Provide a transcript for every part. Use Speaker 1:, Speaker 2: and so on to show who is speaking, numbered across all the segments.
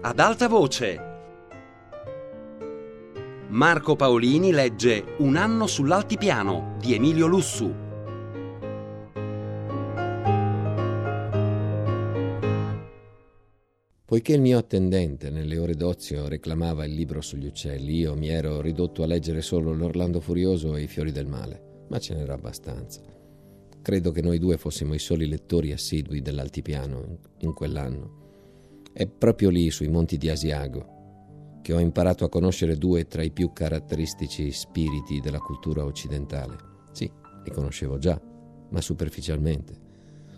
Speaker 1: ad alta voce. Marco Paolini legge Un anno sull'altipiano di Emilio Lussu.
Speaker 2: Poiché il mio attendente nelle ore d'ozio reclamava il libro sugli uccelli, io mi ero ridotto a leggere solo l'Orlando Furioso e i Fiori del Male, ma ce n'era abbastanza. Credo che noi due fossimo i soli lettori assidui dell'altipiano in quell'anno. È proprio lì, sui monti di Asiago, che ho imparato a conoscere due tra i più caratteristici spiriti della cultura occidentale. Sì, li conoscevo già, ma superficialmente,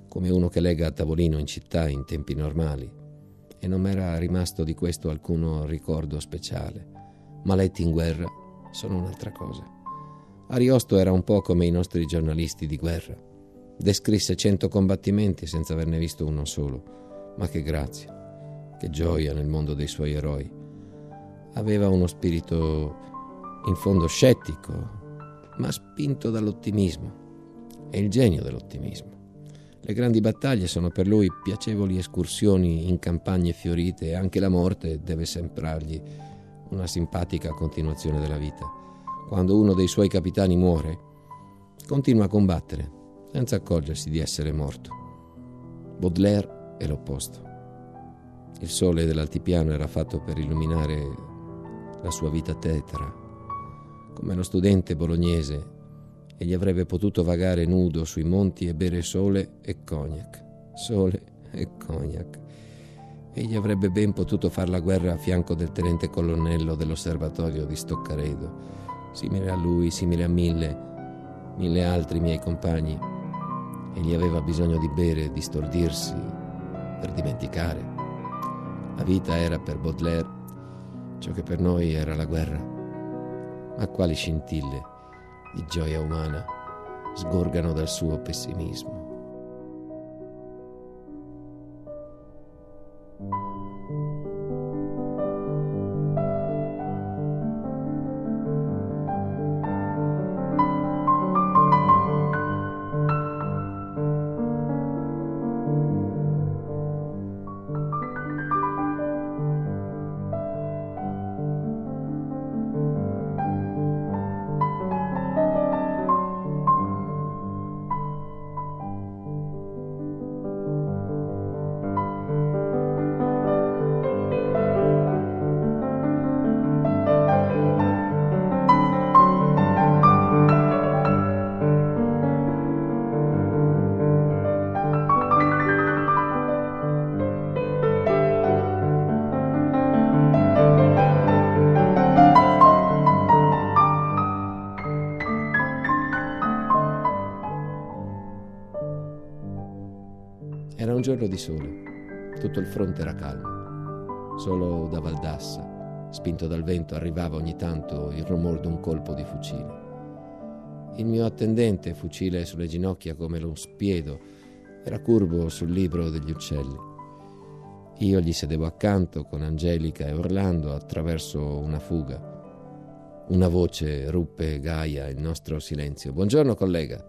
Speaker 2: come uno che lega a tavolino in città in tempi normali, e non m'era rimasto di questo alcuno ricordo speciale. Ma letti in guerra sono un'altra cosa. Ariosto era un po' come i nostri giornalisti di guerra. Descrisse cento combattimenti senza averne visto uno solo. Ma che grazia, che gioia nel mondo dei suoi eroi aveva uno spirito in fondo scettico, ma spinto dall'ottimismo. È il genio dell'ottimismo. Le grandi battaglie sono per lui piacevoli escursioni in campagne fiorite e anche la morte deve sembrargli una simpatica continuazione della vita. Quando uno dei suoi capitani muore, continua a combattere senza accorgersi di essere morto. Baudelaire è l'opposto. Il sole dell'altipiano era fatto per illuminare la sua vita tetra. Come lo studente bolognese, egli avrebbe potuto vagare nudo sui monti e bere sole e cognac. Sole e cognac. Egli avrebbe ben potuto fare la guerra a fianco del tenente colonnello dell'osservatorio di Stoccaredo, simile a lui, simile a mille, mille altri miei compagni. Egli aveva bisogno di bere, di stordirsi, per dimenticare. La vita era per Baudelaire ciò che per noi era la guerra. Ma quali scintille di gioia umana sgorgano dal suo pessimismo. Giorno di sole. Tutto il fronte era calmo. Solo da Valdassa, spinto dal vento, arrivava ogni tanto il rumore di un colpo di fucile. Il mio attendente, fucile sulle ginocchia come lo spiedo, era curvo sul libro degli uccelli. Io gli sedevo accanto con Angelica e Orlando attraverso una fuga. Una voce ruppe Gaia il nostro silenzio. Buongiorno collega.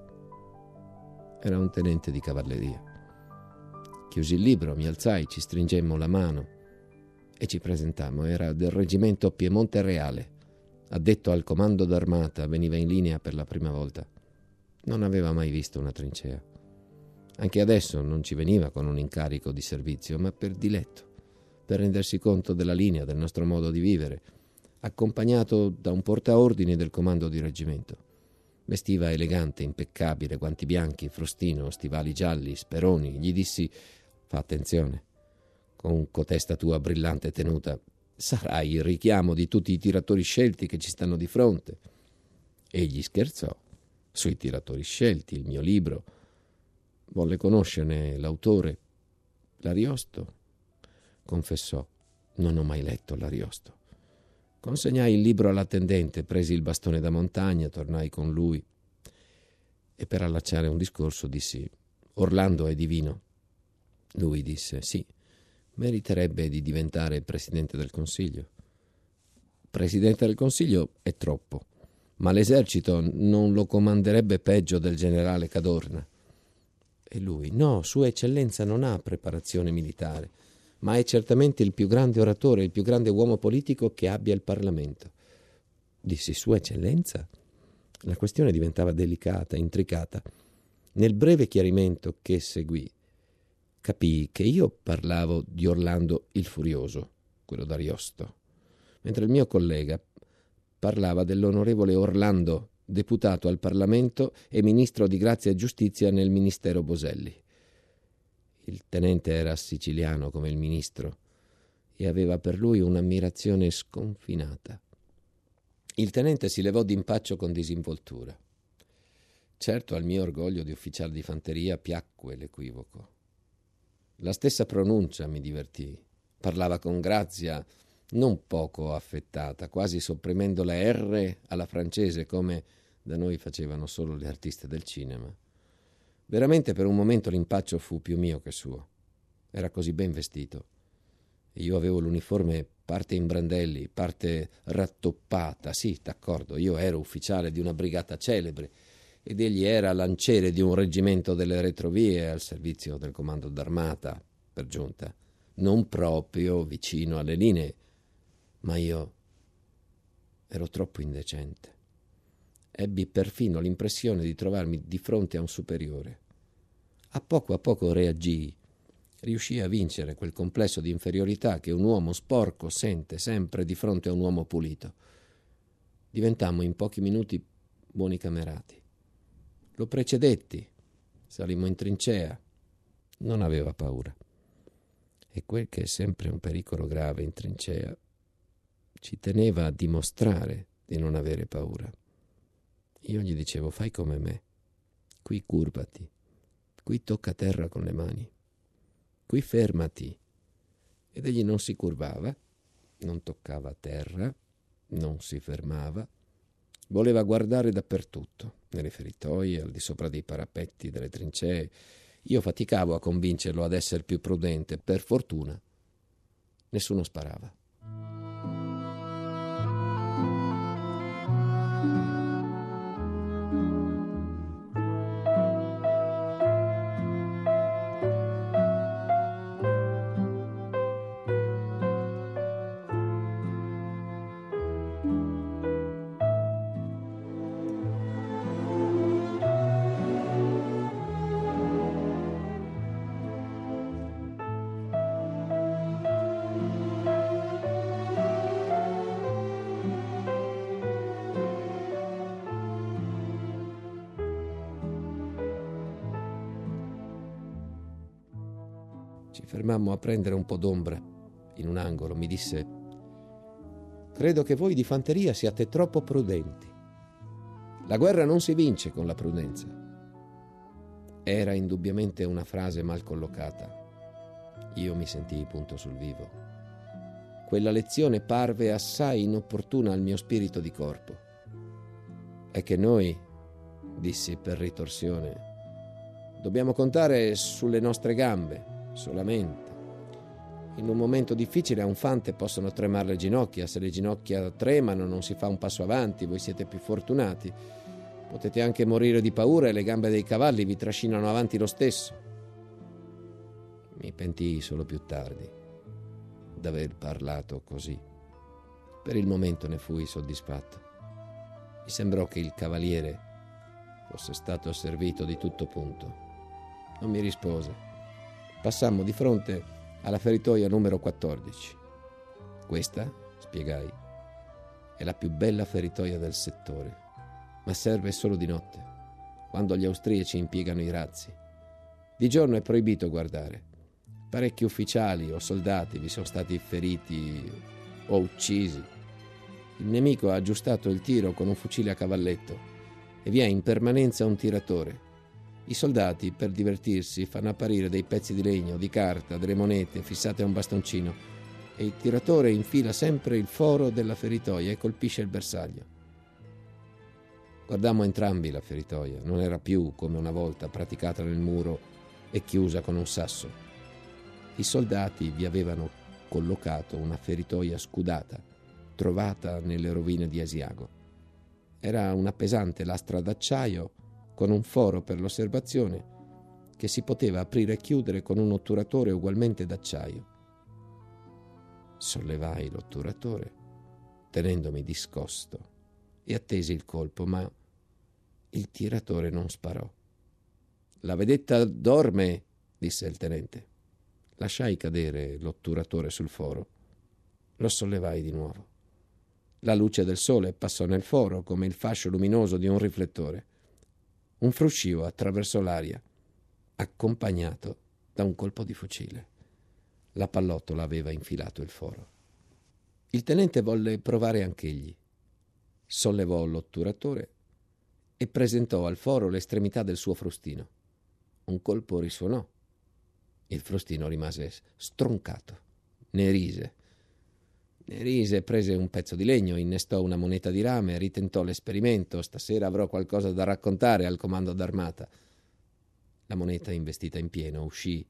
Speaker 2: Era un tenente di cavalleria. Chiusi il libro, mi alzai, ci stringemmo la mano e ci presentammo. Era del reggimento Piemonte Reale. Addetto al comando d'armata, veniva in linea per la prima volta. Non aveva mai visto una trincea. Anche adesso non ci veniva con un incarico di servizio, ma per diletto, per rendersi conto della linea, del nostro modo di vivere, accompagnato da un portaordini del comando di reggimento. Vestiva elegante, impeccabile, guanti bianchi, frustino, stivali gialli, speroni. Gli dissi Fa attenzione. Con cotesta tua brillante tenuta sarai il richiamo di tutti i tiratori scelti che ci stanno di fronte. Egli scherzò sui tiratori scelti, il mio libro. Volle conoscerne l'autore. L'Ariosto? Confessò, non ho mai letto l'Ariosto. Consegnai il libro all'attendente, presi il bastone da montagna, tornai con lui e per allacciare un discorso dissi Orlando è divino. Lui disse sì, meriterebbe di diventare presidente del Consiglio. Presidente del Consiglio è troppo, ma l'esercito non lo comanderebbe peggio del generale Cadorna. E lui, no, Sua Eccellenza non ha preparazione militare. ma è certamente il più grande oratore, il più grande uomo politico che abbia il Parlamento. Dissi Sua Eccellenza. La questione diventava delicata, intricata. Nel breve chiarimento che seguì, capii che io parlavo di Orlando il Furioso, quello d'Ariosto, mentre il mio collega parlava dell'onorevole Orlando, deputato al Parlamento e ministro di grazia e giustizia nel ministero Boselli. Il tenente era siciliano come il ministro e aveva per lui un'ammirazione sconfinata. Il tenente si levò d'impaccio con disinvoltura. Certo al mio orgoglio di ufficiale di fanteria piacque l'equivoco. La stessa pronuncia mi divertì. Parlava con grazia non poco affettata, quasi sopprimendo la R alla francese come da noi facevano solo le artiste del cinema. Veramente per un momento l'impaccio fu più mio che suo. Era così ben vestito. Io avevo l'uniforme parte in brandelli, parte rattoppata. Sì, d'accordo, io ero ufficiale di una brigata celebre ed egli era lanciere di un reggimento delle retrovie al servizio del comando d'armata, per giunta, non proprio vicino alle linee, ma io ero troppo indecente. Ebbi perfino l'impressione di trovarmi di fronte a un superiore. A poco a poco reagii, riuscii a vincere quel complesso di inferiorità che un uomo sporco sente sempre di fronte a un uomo pulito. Diventammo in pochi minuti buoni camerati. Lo precedetti, salimmo in trincea. Non aveva paura. E quel che è sempre un pericolo grave in trincea ci teneva a dimostrare di non avere paura. Io gli dicevo fai come me, qui curvati, qui tocca terra con le mani, qui fermati. Ed egli non si curvava, non toccava terra, non si fermava, voleva guardare dappertutto, nelle feritoie, al di sopra dei parapetti, delle trincee. Io faticavo a convincerlo ad essere più prudente, per fortuna nessuno sparava. Fermammo a prendere un po' d'ombra in un angolo. Mi disse, credo che voi di fanteria siate troppo prudenti. La guerra non si vince con la prudenza. Era indubbiamente una frase mal collocata. Io mi sentii punto sul vivo. Quella lezione parve assai inopportuna al mio spirito di corpo. È che noi, dissi per ritorsione, dobbiamo contare sulle nostre gambe solamente. In un momento difficile a un fante possono tremare le ginocchia, se le ginocchia tremano non si fa un passo avanti, voi siete più fortunati. Potete anche morire di paura e le gambe dei cavalli vi trascinano avanti lo stesso. Mi pentii solo più tardi d'aver parlato così. Per il momento ne fui soddisfatto. Mi sembrò che il cavaliere fosse stato servito di tutto punto. Non mi rispose passammo di fronte alla feritoia numero 14. Questa, spiegai, è la più bella feritoia del settore, ma serve solo di notte, quando gli austriaci impiegano i razzi. Di giorno è proibito guardare. Parecchi ufficiali o soldati vi sono stati feriti o uccisi. Il nemico ha aggiustato il tiro con un fucile a cavalletto e vi è in permanenza un tiratore i soldati, per divertirsi, fanno apparire dei pezzi di legno, di carta, delle monete fissate a un bastoncino e il tiratore infila sempre il foro della feritoia e colpisce il bersaglio. Guardammo entrambi la feritoia, non era più come una volta praticata nel muro e chiusa con un sasso. I soldati vi avevano collocato una feritoia scudata, trovata nelle rovine di Asiago. Era una pesante lastra d'acciaio con un foro per l'osservazione che si poteva aprire e chiudere con un otturatore ugualmente d'acciaio. Sollevai l'otturatore, tenendomi discosto, e attesi il colpo, ma il tiratore non sparò. La vedetta dorme, disse il tenente. Lasciai cadere l'otturatore sul foro. Lo sollevai di nuovo. La luce del sole passò nel foro come il fascio luminoso di un riflettore. Un fruscio attraversò l'aria, accompagnato da un colpo di fucile. La pallottola aveva infilato il foro. Il tenente volle provare anch'egli. Sollevò l'otturatore e presentò al foro l'estremità del suo frustino. Un colpo risuonò. Il frustino rimase stroncato. Ne rise. Rise, prese un pezzo di legno, innestò una moneta di rame, ritentò l'esperimento. Stasera avrò qualcosa da raccontare al comando d'armata. La moneta, investita in pieno, uscì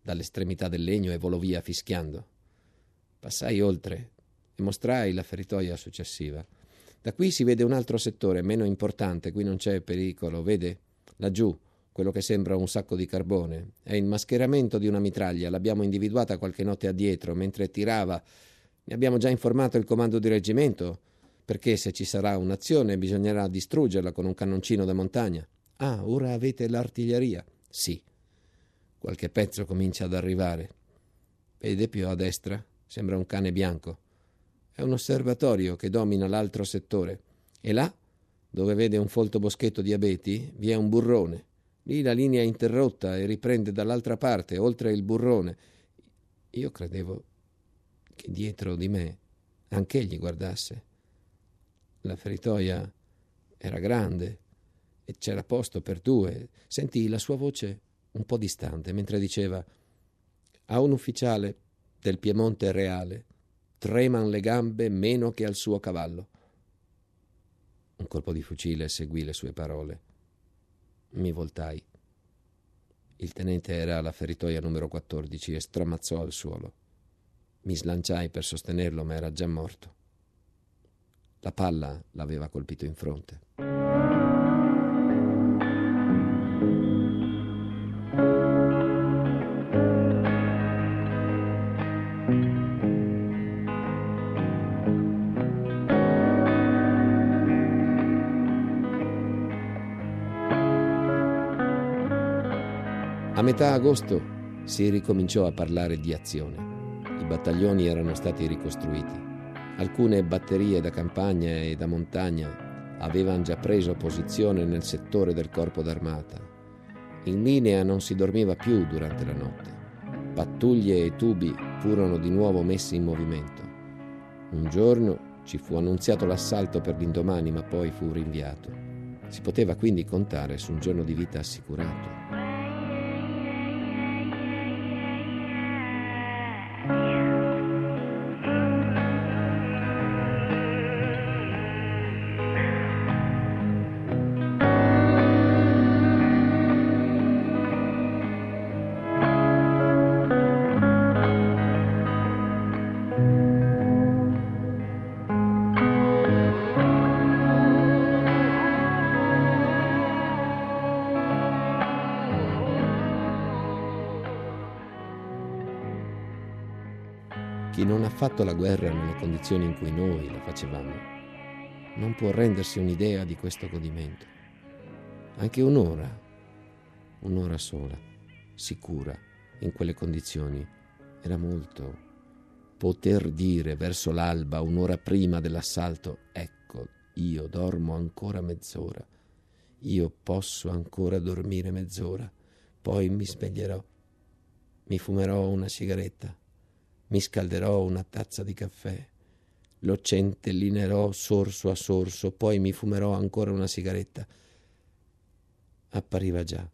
Speaker 2: dall'estremità del legno e volò via fischiando. Passai oltre e mostrai la feritoia successiva. Da qui si vede un altro settore, meno importante, qui non c'è pericolo, vede? Laggiù, quello che sembra un sacco di carbone. È il mascheramento di una mitraglia, l'abbiamo individuata qualche notte addietro, mentre tirava. Ne abbiamo già informato il comando di reggimento, perché se ci sarà un'azione bisognerà distruggerla con un cannoncino da montagna. Ah, ora avete l'artiglieria? Sì. Qualche pezzo comincia ad arrivare. Vede più a destra? Sembra un cane bianco. È un osservatorio che domina l'altro settore. E là, dove vede un folto boschetto di abeti, vi è un burrone. Lì la linea è interrotta e riprende dall'altra parte, oltre il burrone. Io credevo che dietro di me anch'egli guardasse. La feritoia era grande e c'era posto per due. Sentii la sua voce un po' distante, mentre diceva a un ufficiale del Piemonte reale treman le gambe meno che al suo cavallo. Un colpo di fucile seguì le sue parole. Mi voltai. Il tenente era alla feritoia numero 14 e stramazzò al suolo. Mi slanciai per sostenerlo, ma era già morto. La palla l'aveva colpito in fronte. metà agosto si ricominciò a parlare di azione. I battaglioni erano stati ricostruiti. Alcune batterie da campagna e da montagna avevano già preso posizione nel settore del corpo d'armata. In linea non si dormiva più durante la notte. Pattuglie e tubi furono di nuovo messi in movimento. Un giorno ci fu annunziato l'assalto per l'indomani, ma poi fu rinviato. Si poteva quindi contare su un giorno di vita assicurato. Non ha fatto la guerra nelle condizioni in cui noi la facevamo. Non può rendersi un'idea di questo godimento. Anche un'ora, un'ora sola, sicura, in quelle condizioni, era molto. Poter dire verso l'alba, un'ora prima dell'assalto, ecco, io dormo ancora mezz'ora, io posso ancora dormire mezz'ora, poi mi sveglierò, mi fumerò una sigaretta mi scalderò una tazza di caffè, lo centellinerò sorso a sorso, poi mi fumerò ancora una sigaretta. Appariva già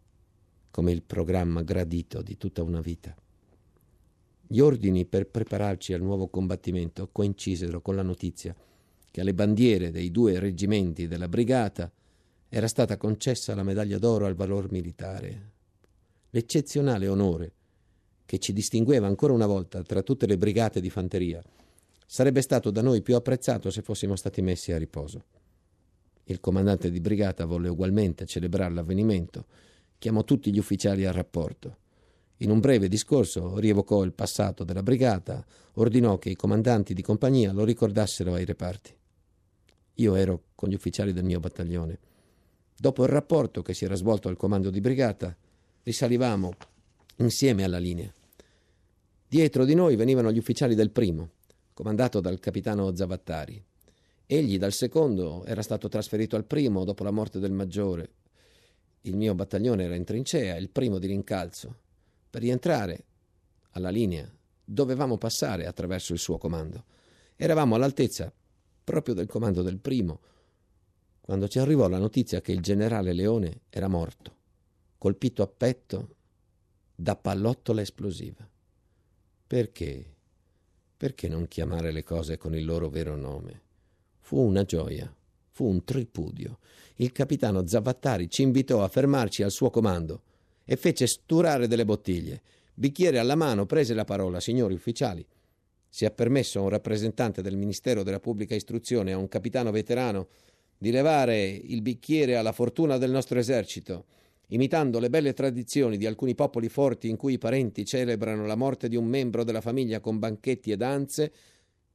Speaker 2: come il programma gradito di tutta una vita. Gli ordini per prepararci al nuovo combattimento coincisero con la notizia che alle bandiere dei due reggimenti della brigata era stata concessa la medaglia d'oro al valor militare. L'eccezionale onore che ci distingueva ancora una volta tra tutte le brigate di fanteria, sarebbe stato da noi più apprezzato se fossimo stati messi a riposo. Il comandante di brigata volle ugualmente celebrare l'avvenimento, chiamò tutti gli ufficiali al rapporto. In un breve discorso rievocò il passato della brigata, ordinò che i comandanti di compagnia lo ricordassero ai reparti. Io ero con gli ufficiali del mio battaglione. Dopo il rapporto che si era svolto al comando di brigata, risalivamo insieme alla linea. Dietro di noi venivano gli ufficiali del primo, comandato dal capitano Zavattari. Egli dal secondo era stato trasferito al primo dopo la morte del maggiore. Il mio battaglione era in trincea, il primo di rincalzo. Per rientrare alla linea dovevamo passare attraverso il suo comando. Eravamo all'altezza proprio del comando del primo, quando ci arrivò la notizia che il generale Leone era morto, colpito a petto da pallottola esplosiva. Perché? Perché non chiamare le cose con il loro vero nome? Fu una gioia, fu un tripudio. Il capitano Zavattari ci invitò a fermarci al suo comando e fece sturare delle bottiglie. Bicchiere alla mano prese la parola, signori ufficiali. Si è permesso a un rappresentante del Ministero della Pubblica Istruzione, a un capitano veterano, di levare il bicchiere alla fortuna del nostro esercito imitando le belle tradizioni di alcuni popoli forti in cui i parenti celebrano la morte di un membro della famiglia con banchetti e danze,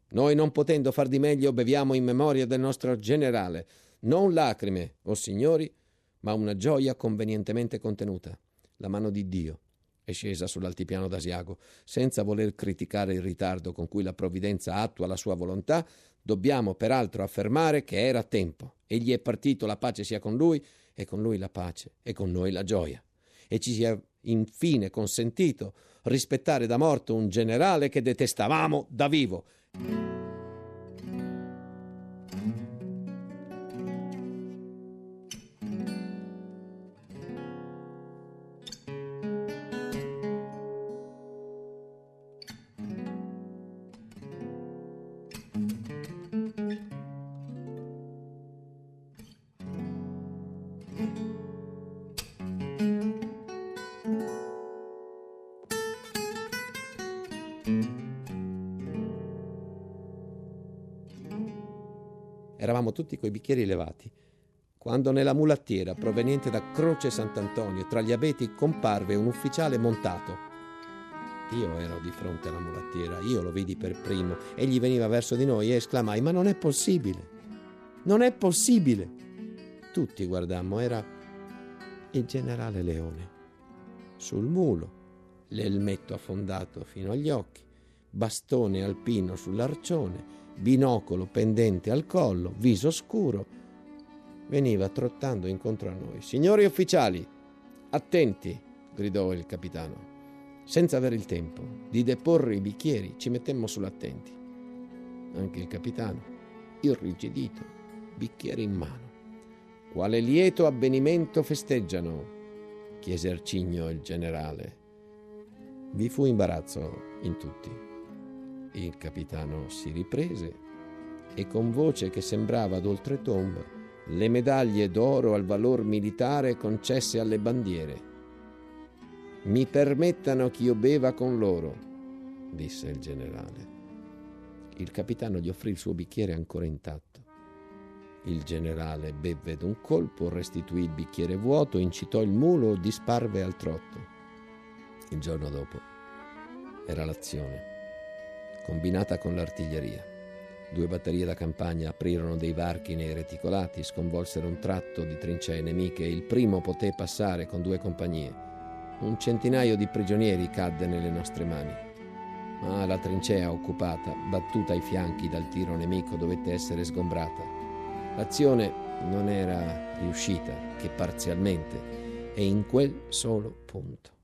Speaker 2: noi non potendo far di meglio beviamo in memoria del nostro generale, non lacrime, o oh signori, ma una gioia convenientemente contenuta, la mano di Dio è scesa sull'altipiano d'Asiago. Senza voler criticare il ritardo con cui la provvidenza attua la sua volontà, dobbiamo peraltro affermare che era tempo. Egli è partito, la pace sia con lui, e con lui la pace, e con noi la gioia. E ci sia infine consentito rispettare da morto un generale che detestavamo da vivo. Eravamo tutti coi bicchieri levati, quando nella mulattiera proveniente da Croce Sant'Antonio tra gli abeti comparve un ufficiale montato. Io ero di fronte alla mulattiera, io lo vidi per primo, egli veniva verso di noi e esclamai: Ma non è possibile! Non è possibile! Tutti guardammo, era il generale Leone. Sul mulo, l'elmetto affondato fino agli occhi, bastone alpino sull'arcione, binocolo pendente al collo, viso scuro, veniva trottando incontro a noi. Signori ufficiali, attenti, gridò il capitano. Senza avere il tempo di deporre i bicchieri, ci mettemmo sull'attenti. Anche il capitano, irrigidito, bicchiere in mano. Quale lieto avvenimento festeggiano? chiese Arcigno il generale. Vi fu imbarazzo in tutti. Il capitano si riprese e con voce che sembrava d'oltretomba le medaglie d'oro al valor militare concesse alle bandiere. Mi permettano che io beva con loro, disse il generale. Il capitano gli offrì il suo bicchiere ancora intatto. Il generale bevve d'un colpo, restituì il bicchiere vuoto, incitò il mulo, disparve al trotto. Il giorno dopo era l'azione combinata con l'artiglieria. Due batterie da campagna aprirono dei varchi nei reticolati, sconvolsero un tratto di trincee nemiche e il primo poté passare con due compagnie. Un centinaio di prigionieri cadde nelle nostre mani. Ma la trincea occupata, battuta ai fianchi dal tiro nemico, dovette essere sgombrata. L'azione non era riuscita che parzialmente e in quel solo punto.